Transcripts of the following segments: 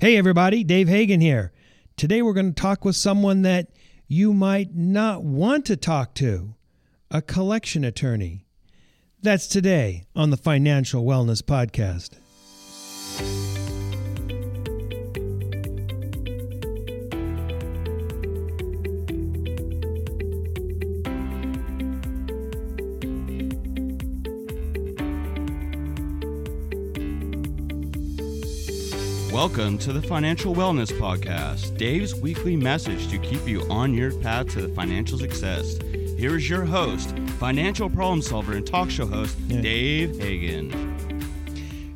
Hey, everybody, Dave Hagan here. Today we're going to talk with someone that you might not want to talk to a collection attorney. That's today on the Financial Wellness Podcast. Welcome to the Financial Wellness Podcast, Dave's weekly message to keep you on your path to the financial success. Here is your host, financial problem solver and talk show host, Yeah. Dave Hagan.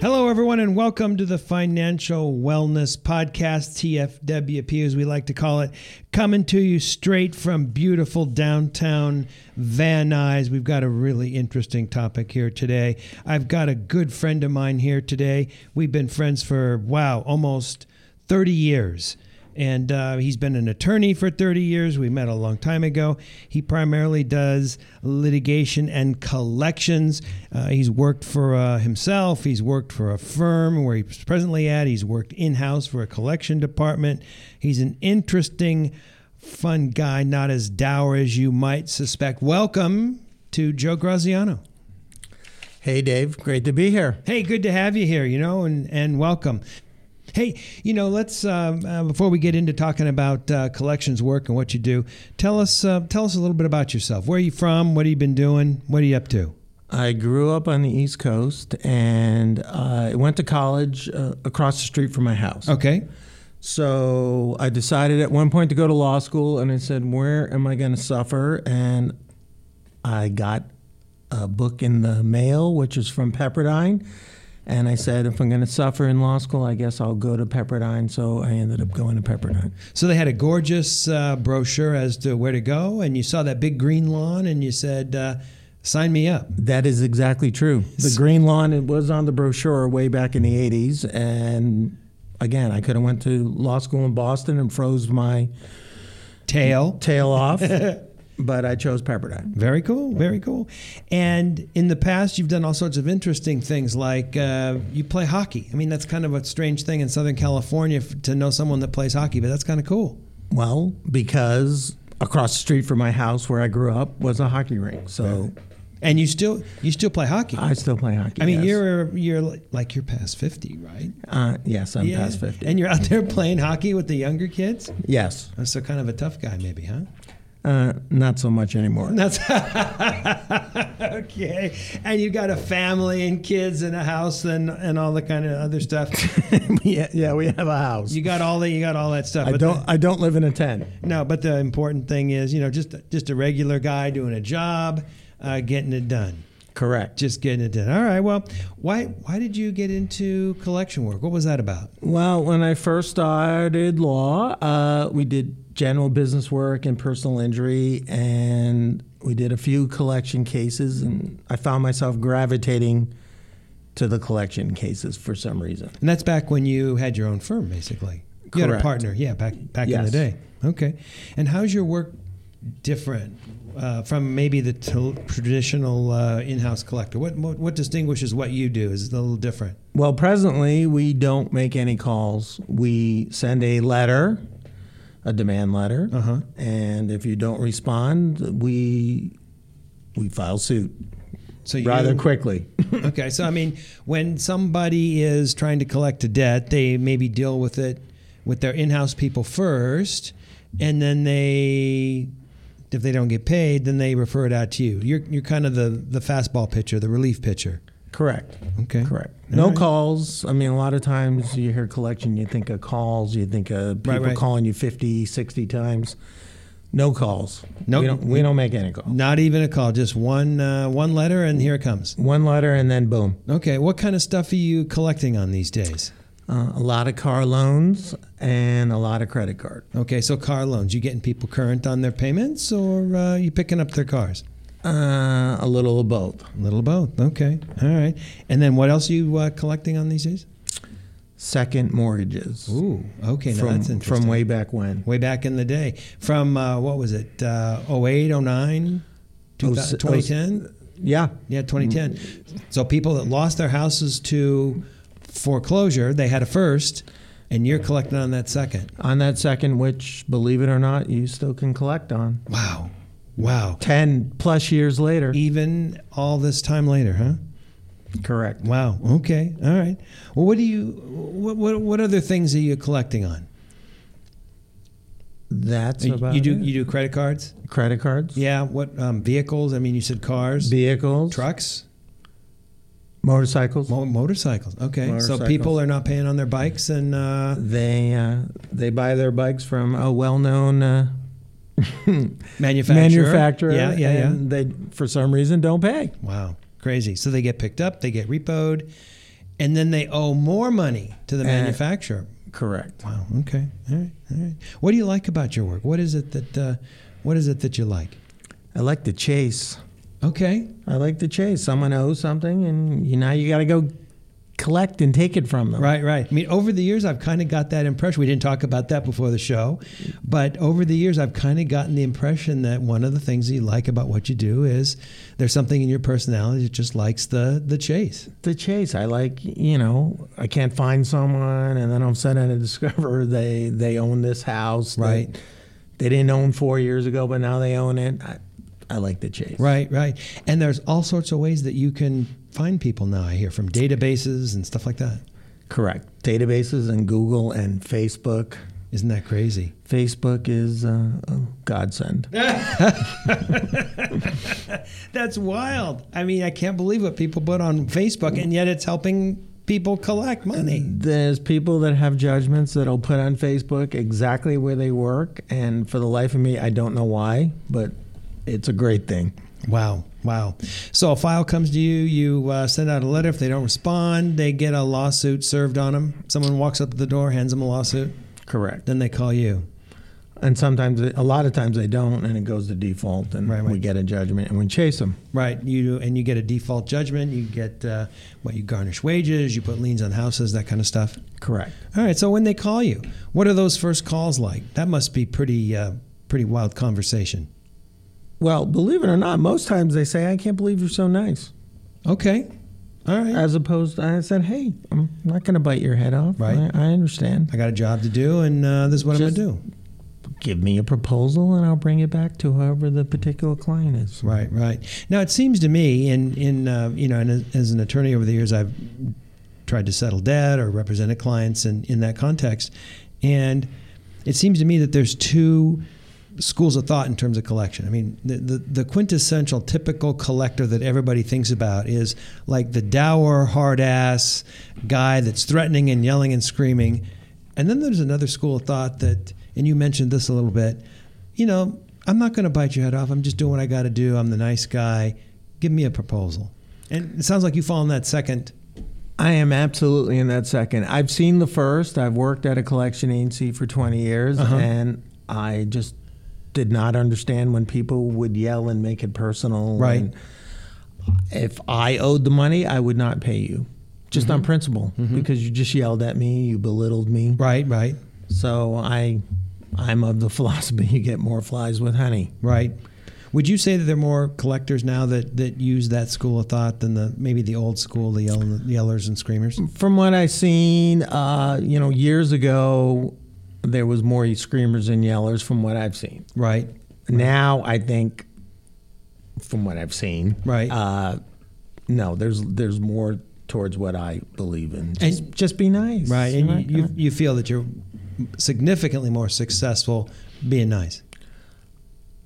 Hello, everyone, and welcome to the Financial Wellness Podcast, TFWP, as we like to call it, coming to you straight from beautiful downtown Van Nuys. We've got a really interesting topic here today. I've got a good friend of mine here today. We've been friends for, wow, almost 30 years. And uh, he's been an attorney for 30 years. We met a long time ago. He primarily does litigation and collections. Uh, he's worked for uh, himself, he's worked for a firm where he's presently at, he's worked in house for a collection department. He's an interesting, fun guy, not as dour as you might suspect. Welcome to Joe Graziano. Hey, Dave. Great to be here. Hey, good to have you here, you know, and, and welcome. Hey, you know, let's um, uh, before we get into talking about uh, collections work and what you do, tell us uh, tell us a little bit about yourself. Where are you from? What have you been doing? What are you up to? I grew up on the East Coast and I went to college uh, across the street from my house. Okay, So I decided at one point to go to law school and I said, Where am I going to suffer? And I got a book in the mail, which is from Pepperdine. And I said, If I'm going to suffer in law school, I guess I'll go to Pepperdine. So I ended up going to Pepperdine. so they had a gorgeous uh, brochure as to where to go, and you saw that big green lawn, and you said, uh, "Sign me up." That is exactly true. The green lawn it was on the brochure way back in the '80s, and again, I could have went to law school in Boston and froze my Tail. tail off, but I chose Pepperdine. Very cool, very cool. And in the past, you've done all sorts of interesting things, like uh, you play hockey. I mean, that's kind of a strange thing in Southern California f- to know someone that plays hockey, but that's kind of cool. Well, because across the street from my house where I grew up was a hockey rink, so And you still you still play hockey. I still play hockey. I mean, yes. you're you're like you're past fifty, right? uh, yes, I'm past fifty. and you're out there playing hockey with the younger kids. yes, So kind of a tough guy, maybe, huh? Uh, not so much anymore. That's okay. And you got a family and kids and a house and and all the kind of other stuff. yeah, yeah, we have a house. You got all that. You got all that stuff. I but don't. I don't live in a tent. No, but the important thing is, you know, just just a regular guy doing a job, uh, getting it done. Correct. Just getting it done. All right. Well, why why did you get into collection work? What was that about? Well, when I first started law, uh, we did general business work and personal injury, and we did a few collection cases, and I found myself gravitating to the collection cases for some reason. And that's back when you had your own firm, basically. You had a partner, yeah, back back in the day. Okay. And how's your work different uh, from maybe the t- traditional uh, in-house collector? What, what what distinguishes what you do? Is it a little different? Well, presently, we don't make any calls. We send a letter, a demand letter, Uh-huh. and if you don't respond, we we file suit So you, rather quickly. okay. So I mean, when somebody is trying to collect a debt, they maybe deal with it with their in-house people first, and then they, if they don't get paid, then they refer it out to you. You're you're kind of the the fastball pitcher, the relief pitcher. Correct. Okay. Correct. No right. calls. I mean, a lot of times you hear collection, you think of calls, you think of people right. calling you 50, 60 times. No calls. No- We don't, we don't make any calls. Not even a call, just one uh, one letter, and here it comes. One letter and then boom. Okay, what kind of stuff are you collecting on these days? Uh, a lot of car loans and a lot of credit card. Okay, so car loans. You getting people current on their payments, or uh, you picking up their cars? Uh, a little of both. A little of both. Okay, all right. And then what else are you uh, collecting on these days? Second mortgages. Ooh, okay, now from, that's interesting. from way back when. way back in the day, from uh, what was it, uh, 08, 09, Oh, 2010? Yeah. Yeah, 2010. So people that lost their houses to foreclosure, they had a first, and you're collecting on that second. On that second, which, believe it or not, you still can collect on. Wow, wow. 10 plus years later. Even all this time later, huh? Correct. Wow. Okay. All right. Well, what do you? What what, what other things are you collecting on? That's You- about you do it. you do credit cards? credit cards, Yeah. What um, vehicles? I mean, you said cars, vehicles, trucks, motorcycles. mo- motorcycles. Okay. So people are not paying on their bikes, and uh, They uh, they buy their bikes from a well-known uh, manufacturer. manufacturer. Yeah. Yeah. Yeah. They for some reason don't pay. Wow. Crazy. So they get picked up, they get repoed, and then they owe more money to the Uh, manufacturer. Correct. Wow. Okay. All right. All right. What do you like about your work? What is it that uh, What is it that you like? I like to chase. Okay. I like to chase. Someone owes something, and you now you got to go collect and take it from them. Right, right. I mean, over the years, I've kind of got that impression. We didn't talk about that before the show, but over the years, I've kind of gotten the impression that one of the things you like about what you do is there's something in your personality that just likes the the chase. The chase. I like. You know, I can't find someone, and then all of a sudden I discover they they own this house. Right. They didn't own four years ago, but now they own it. I, I like the chase. Right, right. And there's all sorts of ways that you can find people now. I hear from databases and stuff like that. Correct. Databases and Google and Facebook. Isn't that crazy? Facebook is uh, a godsend. That's wild. I mean, I can't believe what people put on Facebook, and yet it's helping people collect money. There's people that have judgments that'll put on Facebook exactly where they work, and for the life of me, I don't know why, but it's a great thing. Wow, wow. So a file comes to you, you uh, send out a letter. If they don't respond, they get a lawsuit served on them. Someone walks up to the door, hands them a lawsuit, Correct. then they call you. And sometimes, a lot of times they don't, and it goes to default, and Right, right. we get a judgment, and we chase them. Right, you and you get a default judgment. You get uh, what you garnish wages. You put liens on houses, that kind of stuff. Correct. All right. So when they call you, what are those first calls like? That must be pretty, uh, pretty wild conversation. Well, believe it or not, most times they say, "I can't believe you're so nice," Okay. All right. as opposed to I said, "Hey, I'm not going to bite your head off. Right. I, I understand. I got a job to do, and uh, this is what Just- I'm gonna do. Give me a proposal, and I'll bring it back to whoever the particular client is." Right, right. Now it seems to me, in in uh, you know, and as- as an attorney over the years, I've tried to settle debt or represented clients in in that context, and it seems to me that there's two schools of thought in terms of collection. I mean, the, the, the quintessential typical collector that everybody thinks about is like the dour, hard ass guy that's threatening and yelling and screaming. And then there's another school of thought that, and you mentioned this a little bit, you know, I'm not going to bite your head off. I'm just doing what I got to do. I'm the nice guy. Give me a proposal. And it sounds like you fall in that second. I am absolutely in that second. I've seen the first. I've worked at a collection agency for 20 years, Uh-huh. and I just did not understand when people would yell and make it personal. Right. And if I owed the money, I would not pay you, just Mm-hmm. on principle, because you just yelled at me, you belittled me. Right, right, So I, I'm of the philosophy you get more flies with honey. right. Would you say that there are more collectors now that, that use that school of thought than the maybe the old school, the yell, yellers and screamers? From what I've seen, uh, you know, years ago, there was more screamers and yellers. From what I've seen. Right, Now, I think, from what I've seen, Right. Uh, no, there's there's more towards what I believe in. Just, And- just be nice, right. And Right? you, you, you feel that you're significantly more successful being nice.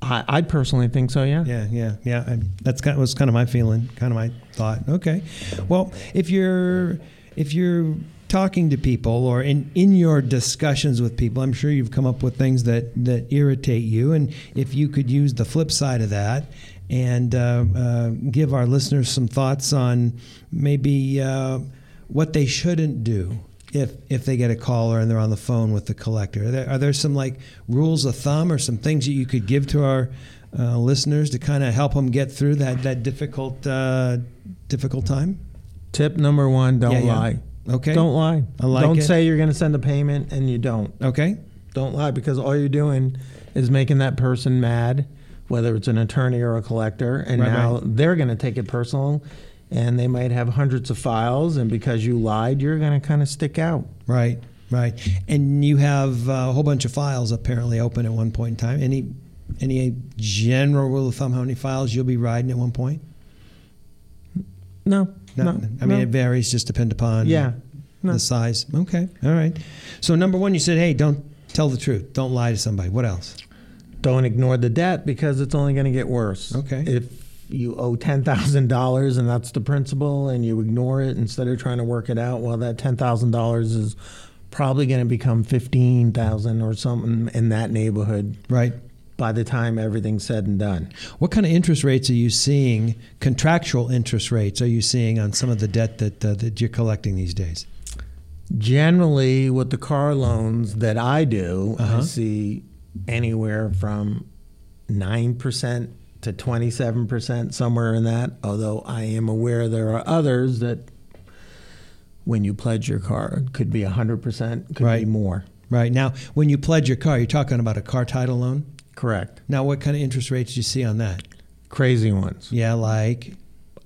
I, I personally think so. Yeah. Yeah, yeah, yeah. I, that's kind of, was kind of my feeling, kind of my thought. Okay, well, if you're if you're talking to people or in in your discussions with people, I'm sure you've come up with things that that irritate you, and if you could use the flip side of that and uh, uh, give our listeners some thoughts on maybe uh, what they shouldn't do if if they get a caller and they're on the phone with the collector? Are there, are there some like rules of thumb or some things that you could give to our uh, listeners to kind of help them get through that that difficult uh, difficult time? Tip number one: don't Yeah, yeah. lie. Okay. Don't lie. I like don't it. say you're going to send a payment and you don't. Okay. Don't lie because all you're doing is making that person mad, whether it's an attorney or a collector, and Right, now right. they're going to take it personal, and they might have hundreds of files, and because you lied, you're going to kind of stick out. Right. Right. And you have a whole bunch of files apparently open at one point in time. Any any general rule of thumb how many files you'll be riding at one point? No, No, no. I mean no. it varies just depend upon yeah. No. the size. Okay. All right. So number 1 you said, "Hey, don't tell the truth. Don't lie to somebody." What else? Don't ignore the debt because it's only going to get worse. Okay. If you owe ten thousand dollars and that's the principal, and you ignore it instead of trying to work it out, well, that ten thousand dollars is probably going to become fifteen thousand or something in that neighborhood Right. By the time everything's said and done. What kind of interest rates are you seeing? Contractual interest rates are you seeing on some of the debt that uh, that you're collecting these days? Generally, with the car loans that I do, Uh-huh. I see anywhere from nine percent to twenty-seven percent, somewhere in that. Although I am aware there are others that, when you pledge your car, it could be hundred percent, could be more. Right. Now, when you pledge your car, you're talking about a car title loan? Correct. Now, what kind of interest rates do you see on that? Crazy ones. Yeah, like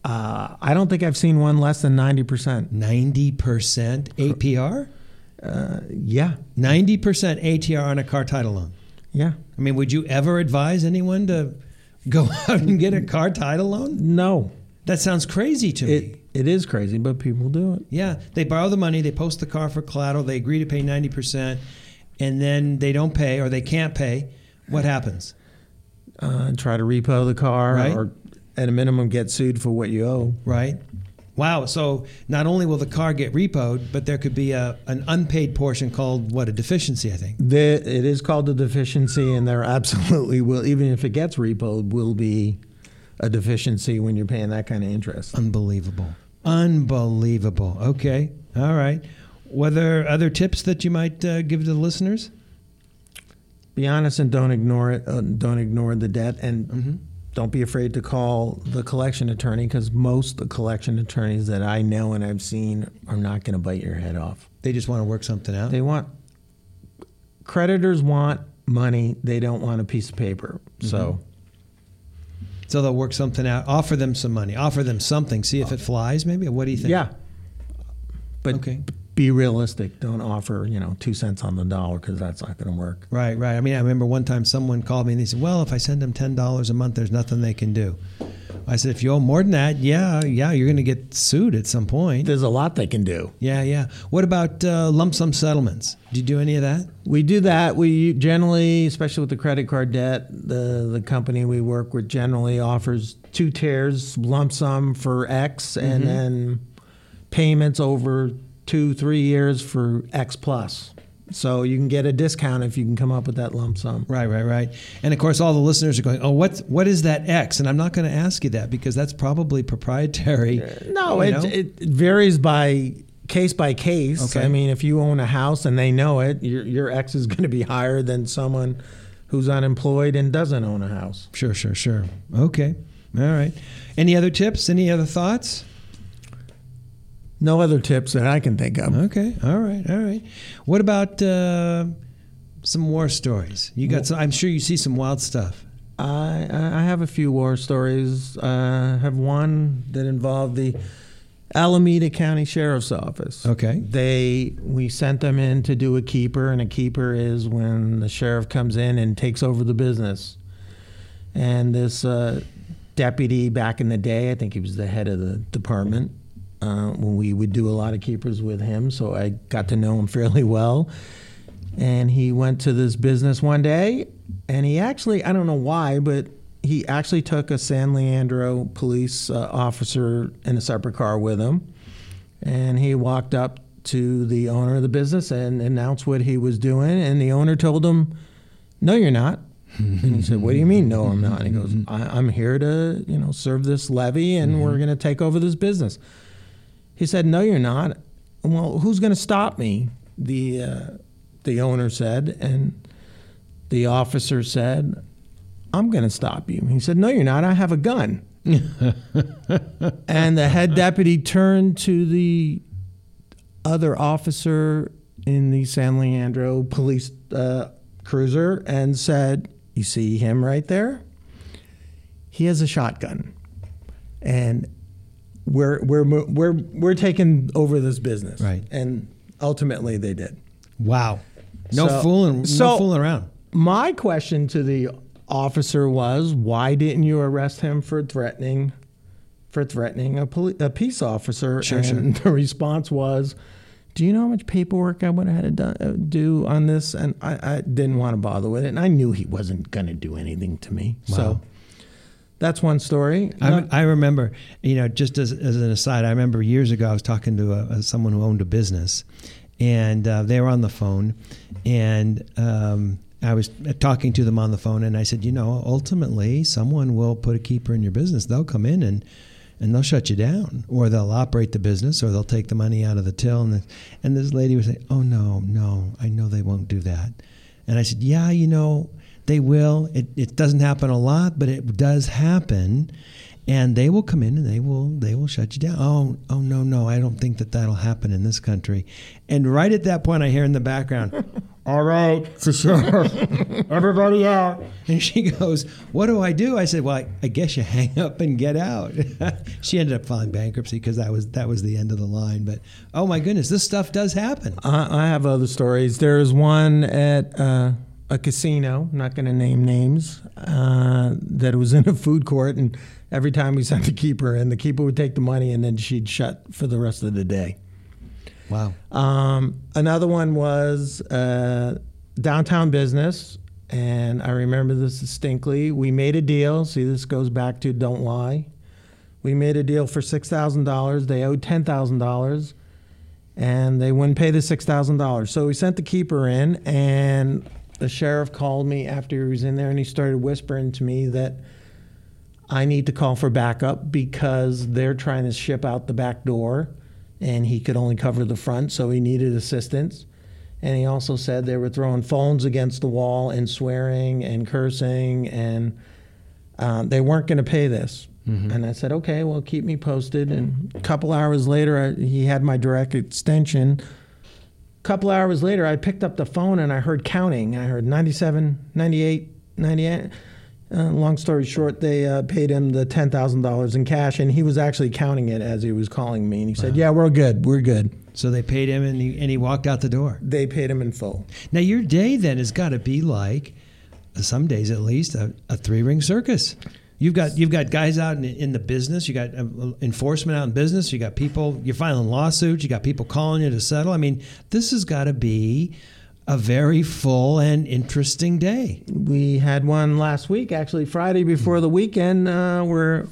Uh, I don't think I've seen one less than ninety percent. 90% APR? Uh, yeah, 90% APR on a car title loan. yeah. I mean, would you ever advise anyone to go out and get a car title loan? No, That sounds crazy to me. it it is crazy, but people do it. Yeah, they borrow the money, they post the car for collateral, they agree to pay 90%, and then they don't pay or they can't pay. What happens? Uh, try to repo the car, Right. or at a minimum, get sued for what you owe. Right? Wow. So not only will the car get repoed, but there could be a, an unpaid portion called what? A deficiency, I think. The, it is called a deficiency, and there absolutely will, even if it gets repoed, will be a deficiency when you're paying that kind of interest. Unbelievable. Unbelievable. Okay. All right. Were there other tips that you might uh, give to the listeners? Be honest and don't ignore it. Uh, don't ignore the debt, and Mm-hmm. don't be afraid to call the collection attorney because most the collection attorneys that I know and I've seen are not going to bite your head off. They just want to work something out. They want creditors want money. They don't want a piece of paper. So. so they'll work something out. Offer them some money. Offer them something. See if it flies. Maybe. What do you think? Yeah. But Okay. Be realistic. Don't offer, you know, two cents on the dollar because that's not going to work. Right. Right. I mean, I remember one time someone called me and they said, "Well, if I send them ten dollars a month, there's nothing they can do." I said, "If you owe more than that, yeah, yeah, you're going to get sued at some point." There's a lot they can do. Yeah. Yeah. What about uh, lump sum settlements? Do you do any of that? We do that. We generally, especially with the credit card debt, the the company we work with generally offers two tiers, lump sum for X, and then payments over two, three years for X plus. So you can get a discount if you can come up with that lump sum. Right, right, right. And of course, all the listeners are going, "Oh, what's what is that X?" And I'm not going to ask you that because that's probably proprietary. Uh, no, it, it varies by case by case. Okay. I mean, if you own a house and they know it, your, your X is going to be higher than someone who's unemployed and doesn't own a house. Sure, sure, sure. Okay, all right. Any other tips? Any other thoughts? No other tips that I can think of. Okay, all right, all right. What about uh, some war stories? You got some. I'm sure you see some wild stuff. I, I have a few war stories. Uh, I have one that involved the Alameda County Sheriff's Office. Okay. They we sent them in to do a keeper, and a keeper is when the sheriff comes in and takes over the business. And this uh, deputy back in the day, I think he was the head of the department. Uh, when we would do a lot of keepers with him, so I got to know him fairly well. And he went to this business one day, and he actually, I don't know why, but he actually took a San Leandro police uh, officer in a separate car with him. And he walked up to the owner of the business and announced what he was doing. And the owner told him, No, you're not. and he said, What do you mean, no, I'm not? And he goes, I- I'm here to, you know, serve this levy and we're going to take over this business. He said, No, you're not. Well, who's going to stop me? The, uh, the owner said. And the officer said, I'm going to stop you. He said, No, you're not. I have a gun. and the head deputy turned to the other officer in the San Leandro police uh, cruiser and said, You see him right there? He has a shotgun. And we're, we're, we're, we're taking over this business. Right. And ultimately they did. Wow. No So- fooling. so- no fooling around. My question to the officer was, why didn't you arrest him for threatening, for threatening a, poli- a peace officer? Sure, and the response was, do you know how much paperwork I would have had to do, uh, do on this? And I, I didn't want to bother with it, and I knew he wasn't going to do anything to me. So Wow. That's one story. I, I remember, you know, just as, as an aside, I remember years ago I was talking to a, someone who owned a business, and uh, they were on the phone, and um, I was talking to them on the phone, and I said, you know, ultimately, someone will put a keeper in your business. They'll come in and and they'll shut you down, or they'll operate the business, or they'll take the money out of the till. And, and this lady was saying, oh no, no, I know they won't do that. And I said, yeah, you know, they will. It, it doesn't happen a lot, but it does happen. And they will come in and they will they will shut you down. Oh oh no no I don't think that that'll happen in this country. And right at that point I hear in the background, all right, for sure, everybody out. And she goes, what do I do? I said, well I, I guess you hang up and get out. she ended up filing bankruptcy because that was that was the end of the line. But oh my goodness, this stuff does happen. I, I have other stories. There's one at uh, a casino, not going to name names, uh, that was in a food court, and every time we sent the keeper in, the keeper would take the money and then she'd shut for the rest of the day. Wow. Um, another one was uh, downtown business, and I remember this distinctly. We made a deal. See, this goes back to don't lie. We made a deal for six thousand dollars. They owed ten thousand dollars, and they wouldn't pay the six thousand dollars. So we sent the keeper in, and the sheriff called me after he was in there, and he started whispering to me that. I need to call for backup because they're trying to ship out the back door and he could only cover the front, so he needed assistance. And he also said they were throwing phones against the wall and swearing and cursing, and um, they weren't going to pay this. And I said, okay, well, keep me posted. And a couple hours later, I, he had my direct extension. A couple hours later, I picked up the phone and I heard counting. I heard 97, 98, 98. Uh, long story short, they uh, paid him the ten thousand dollars in cash, and he was actually counting it as he was calling me. And he said, "Yeah, we're good. We're good." So they paid him and he, and he walked out the door. They paid him in full. Now your day then has got to be like, some days at least, a, a three ring circus. You've got you've got guys out in, in the business. You got uh, enforcement out in business. You got people. You're filing lawsuits. You got people calling you to settle. I mean, this has got to be a very full and interesting day. We had one last week, actually Friday before the weekend, uh, where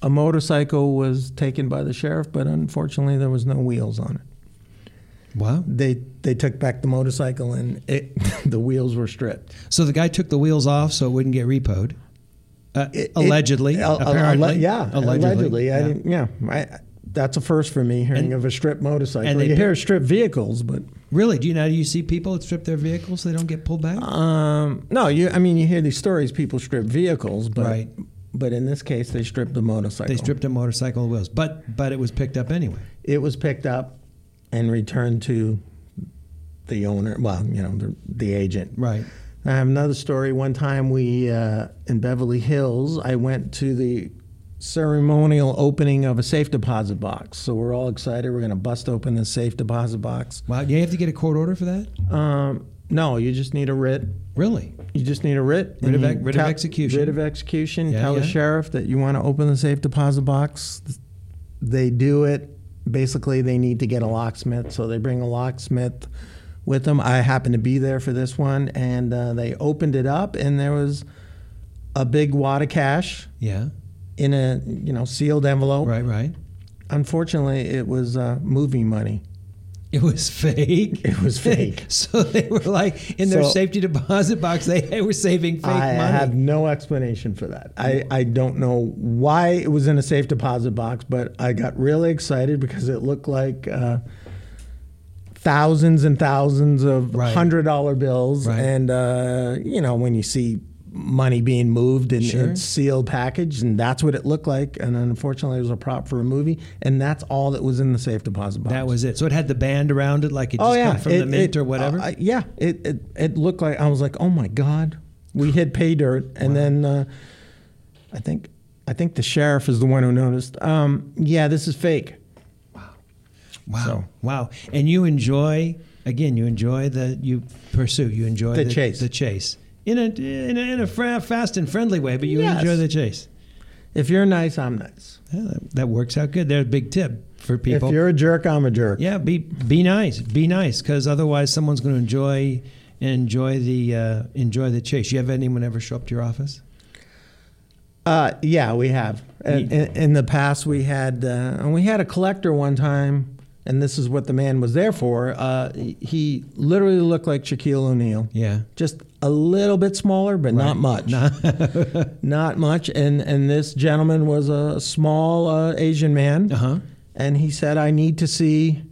a motorcycle was taken by the sheriff, but unfortunately there was no wheels on it. Wow. They they took back the motorcycle and it, the wheels were stripped. So the guy took the wheels off so it wouldn't get repoed. Uh, It- it- allegedly, uh, uh, apparently, yeah, allegedly. I didn't, yeah, I, that's a first for me hearing And- of a stripped motorcycle. and they you hear stripped vehicles, but Really? Do you know? Do you see people that strip their vehicles so they don't get pulled back? um, no, you. I mean, you hear these stories. People strip vehicles, but Right. but in this case, they stripped the motorcycle. They stripped a motorcycle wheels, but but it was picked up anyway. It was picked up and returned to the owner. Well, you know, the, the agent. Right. I have another story. One time we uh, in Beverly Hills, I went to the ceremonial opening of a safe deposit box. So we're all excited. We're going to bust open the safe deposit box. Wow. Do you have to get a court order for that? Um, no, you just need a writ. Really? You just need a writ. Writ of of execution. Writ of execution. Yeah, Tell the sheriff that you want to open the safe deposit box. They do it. Basically, they need to get a locksmith, so they bring a locksmith with them. I happened to be there for this one, and uh, they opened it up, and there was a big wad of cash Yeah. in a you know sealed envelope. Right. Right. Unfortunately, it was uh, movie money. It was fake. It was fake. so they were like in their So- safety deposit box. They were saving fake I money. I have no explanation for that. I, I don't know why it was in a safe deposit box, but I got really excited because it looked like uh, thousands and thousands of Right. hundred dollar bills, Right. and uh, you know when you see money being moved in Sure. sealed package, and that's what it looked like. And unfortunately, it was a prop for a movie, and that's all that was in the safe deposit box. that was it. So it had the band around it, like it just Oh yeah, come from the mint it- or whatever. uh, yeah, it, it it looked like I was like, oh my god, we hit pay dirt, and then uh, I think I think the sheriff is the one who noticed. Um, yeah, this is fake. Wow. so- Wow. And you enjoy again, you enjoy the you pursue, you enjoy The chase. the chase in a in a, in a fra- fast and friendly way, but you Yes. enjoy the chase. If you're nice, I'm nice. Yeah, that, that works out good. There's a big tip for people. If you're a jerk, I'm a jerk. yeah, be be nice, be nice, because otherwise someone's going to enjoy enjoy the uh, enjoy the chase. You have anyone ever show up to your office? Uh, yeah, we have. In, in, in the past, we had uh, and we had a collector one time, and this is what the man was there for. Uh, he- literally looked like Shaquille O'Neal, Yeah. just a little bit smaller, but not much. not much. And and this gentleman was a small uh, Asian man, Uh huh. and he said, "I need to see,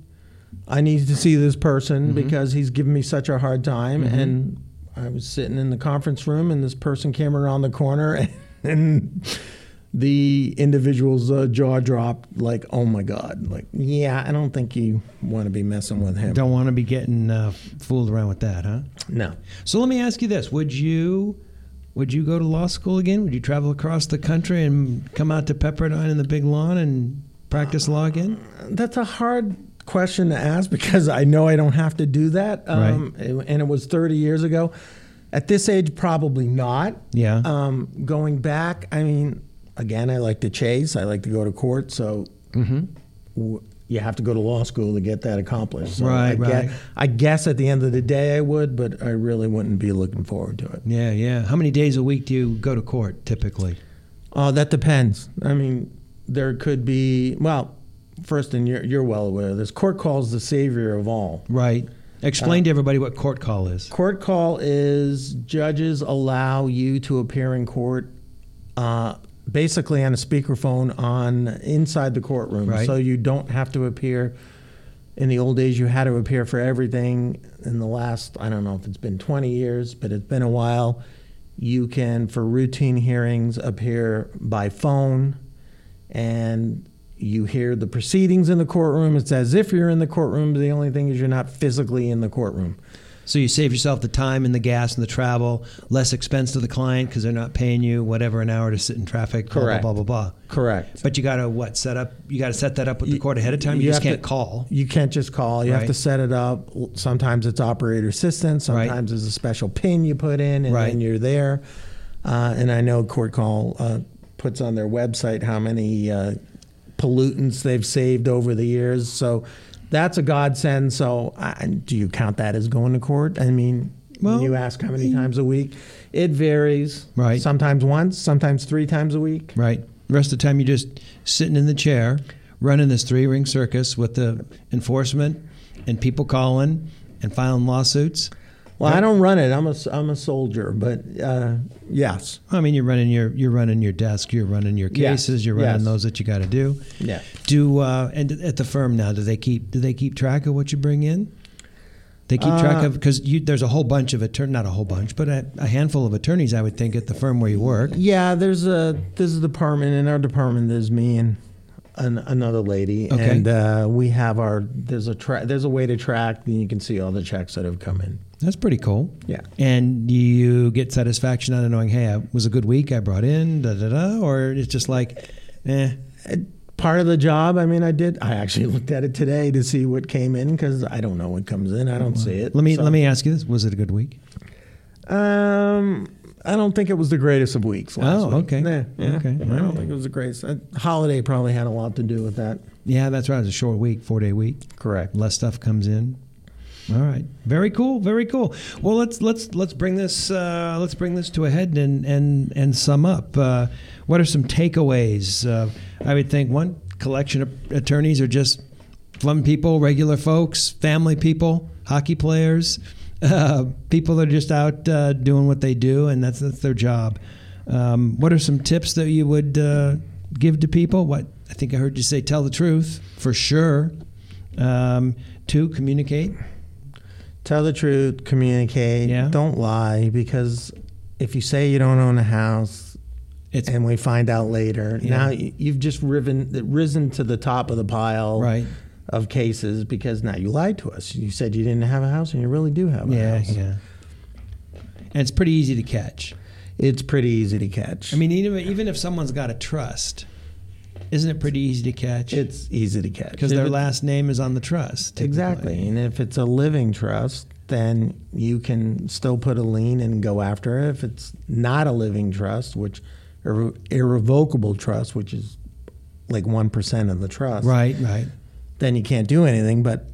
I need to see this person because he's giving me such a hard time." And I was sitting in the conference room, and this person came around the corner, and the individual's uh, jaw dropped, like, "Oh my God!" Like, yeah, I don't think you want to be messing with him. Don't want to be getting uh, fooled around with that, huh? No. So let me ask you this: Would you would you go to law school again? Would you travel across the country and come out to Pepperdine in the big lawn and practice law again? That's a hard question to ask because I know I don't have to do that. Um, And it was 30 years ago. At this age, probably not. Yeah. Um, going back, I mean, again, I like to chase. I like to go to court. So Mm-hmm. w- you have to go to law school to get that accomplished. So Right, I right. I guess at the end of the day, I would, but I really wouldn't be looking forward to it. Yeah, yeah. How many days a week do you go to court typically? Oh, that depends. I mean, there could be, well, first, and you're, you're well aware of this, court call is the savior of all. Right. Explain to everybody what court call is. Court call is judges allow you to appear in court uh, basically on a speakerphone on inside the courtroom. Right. So you don't have to appear. In the old days, you had to appear for everything. In the last, I don't know if it's been 20 years, but it's been a while. You can, for routine hearings, appear by phone and you hear the proceedings in the courtroom. It's as if you're in the courtroom. The only thing is you're not physically in the courtroom. So you save yourself the time and the gas and the travel, less expense to the client because they're not paying you whatever an hour to sit in traffic. Correct. Blah blah blah blah. Correct. But you got to what set up? You got to set that up with the court ahead of time. You, you just can't to- call. You can't just call. You have to set it up. Sometimes it's operator assistance. Right. Sometimes there's a special pin you put in, and Right. then you're there. Uh, and I know Court Call uh, puts on their website how many uh, pollutants they've saved over the years. So that's a godsend. So I, do you count that as going to court? I mean, Well, when you ask how many times a week, it varies. Right. Sometimes once, sometimes three times a week. Right. The rest of the time, you're just sitting in the chair, running this three ring circus with the enforcement and people calling and filing lawsuits. Well, I don't run it. I'm a, I'm a soldier, but uh, yes. I mean, you're running your you're running your desk, you're running your Yes, cases, you're running yes. those that you got to do. Yeah. Do uh, and at the firm now, do they keep do they keep track of what you bring in? They keep track Uh, of because there's a whole bunch of attorney, not a whole bunch, but a, a handful of attorneys, I would think, at the firm where you work. Yeah, there's a there's a department in our department. There's me and an, another lady, Okay. and uh, we have our there's a tra- there's a way to track, and you can see all the checks that have come in. That's pretty cool. Yeah. And you get satisfaction out of knowing, hey, it was a good week I brought in, da da da, or it's just like, eh, Part of the job. I mean, I did. I actually looked at it today to see what came in because I don't know what comes in. I don't see it. let me So, let me ask you this: Was it a good week? Um, I don't think it was the greatest of weeks. Last Oh, week. okay. Yeah, yeah. Okay, I don't right. think it was the greatest. Uh, holiday probably had a lot to do with that. Yeah, that's right. It was a short week, four day week. Correct. less stuff comes in. All right, very cool, very cool. Well, let's let's let's bring this uh, let's bring this to a head and and and sum up. Uh, what are some takeaways? Uh, I would think one collection of attorneys are just fun people, regular folks, family people, hockey players, uh, people that are just out uh, doing what they do, and that's that's their job. Um, what are some tips that you would uh, give to people? What I think I heard you say: tell the truth for sure. Um, two, communicate. Tell the truth, communicate, Yeah. don't lie because if you say you don't own a house It's and we find out later, Yeah. now you've just riven, risen to the top of the pile right. of cases because now you lied to us. You said you didn't have a house and you really do have a Yeah, house. yeah. And it's pretty easy to catch. It's pretty easy to catch. I mean, even even if someone's got a trust, Isn't it pretty easy to catch? It's easy to catch because their last name is on the trust. Exactly. And if it's a living trust, then you can still put a lien and go after it. If it's not a living trust, which irre- irrevocable trust, which is like 1% of the trust, Right, right. then you can't do anything. But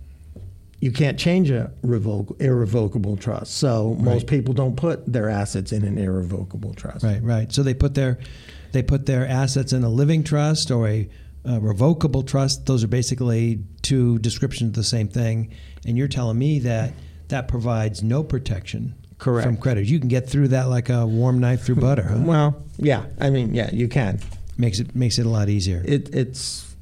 you can't change a revoc- irrevocable trust. So most Right. people don't put their assets in an irrevocable trust. Right, right. So they put their they put their assets in a living trust or a, uh revocable trust. Those are basically two descriptions of the same thing. And you're telling me that that provides no protection Correct. from creditors. You can get through that like a warm knife through butter. Huh? Well, yeah. I mean, yeah, you can. makes it makes it a lot easier. It, it's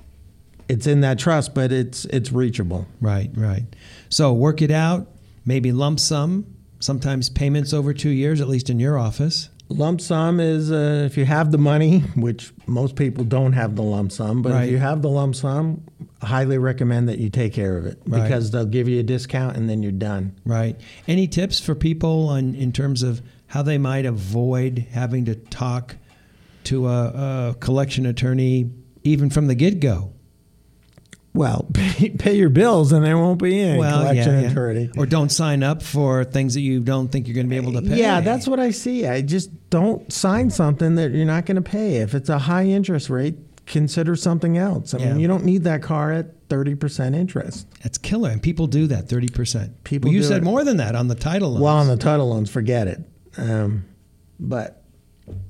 it's in that trust, but it's it's reachable. Right, right. So work it out. Maybe lump sum. Sometimes payments over two years, at least in your office. Lump sum is uh, if you have the money, which most people don't have the lump sum, but Right. if you have the lump sum, I highly recommend that you take care of it Right. because they'll give you a discount and then you're done. Right. Any tips for people on in terms of how they might avoid having to talk to a, a collection attorney even from the get go? Well, pay, pay your bills and there won't be any collection attorney. Or don't sign up for things that you don't think you're going to be able to pay. Yeah, that's what I see. I just don't sign something that you're not going to pay. If it's a high interest rate, consider something else. I Yeah. mean, you don't need that car at 30% interest. That's killer. And people do that 30%. People well, you said it. more than that on the title loans. Well, on the title loans, forget it. Um, but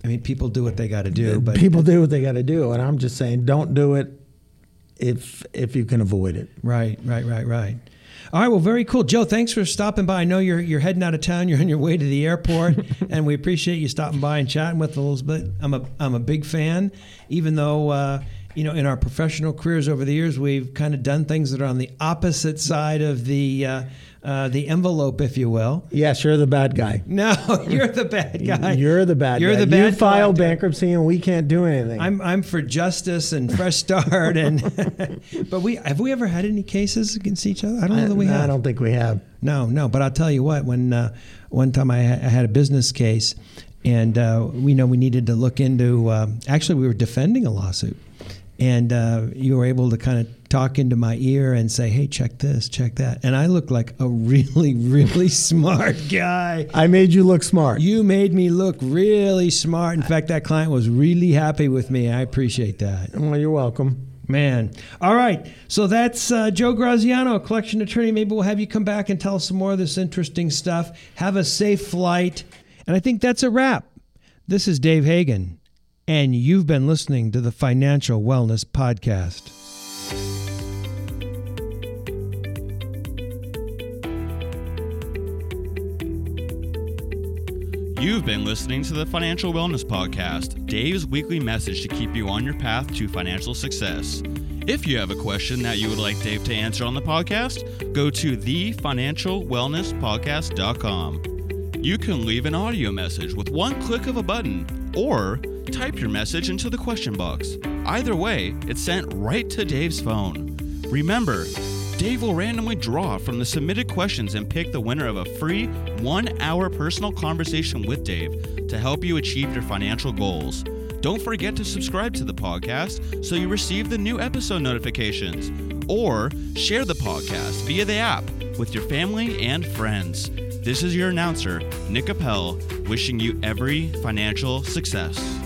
I mean, people do what they got to do. But people do what they got to do, and I'm just saying, don't do it if if you can avoid it. Right, right, right, right. All right, well, very cool, Joe. Thanks for stopping by. I know you're you're heading out of town. You're on your way to the airport, and we appreciate you stopping by and chatting with us a little bit. I'm a I'm a big fan, even though uh, you know in our professional careers over the years we've kind of done things that are on the opposite side of the uh, uh, the envelope, if you will. Yes, you're the bad guy. No, you're the bad guy. You're the bad You're guy. the bad You file bankruptcy, and we can't do anything. I'm I'm for justice and fresh start, and but we have we ever had any cases against each other? I don't know that we I have. don't think we have. No, no. But I'll tell you what. When uh, one time I, ha- I had a business case, and uh, we know we needed to look into. Uh, actually, we were defending a lawsuit, and uh, you were able to kind of talk into my ear and say, "Hey, check this, check that," and I looked like a really, really smart guy. I made you look smart. You made me look really smart. In fact, that client was really happy with me. I appreciate that. well, you're welcome. Man. All right. So that's uh, Joe Graziano, a collection attorney. Maybe we'll have you come back and tell us some more of this interesting stuff. Have a safe flight. And I think that's a wrap. This is Dave Hagan, and you've been listening to the Financial Wellness Podcast. You've been listening to the Financial Wellness Podcast, Dave's weekly message to keep you on your path to financial success. If you have a question that you would like Dave to answer on the podcast, go to thefinancialwellnesspodcast.com. You can leave an audio message with one click of a button or type your message into the question box. Either way, it's sent right to Dave's phone. Remember, Dave will randomly draw from the submitted questions and pick the winner of a free one hour personal conversation with Dave to help you achieve your financial goals. Don't forget to subscribe to the podcast so you receive the new episode notifications, or share the podcast via the app with your family and friends. This is your announcer, Nick Appel, wishing you every financial success.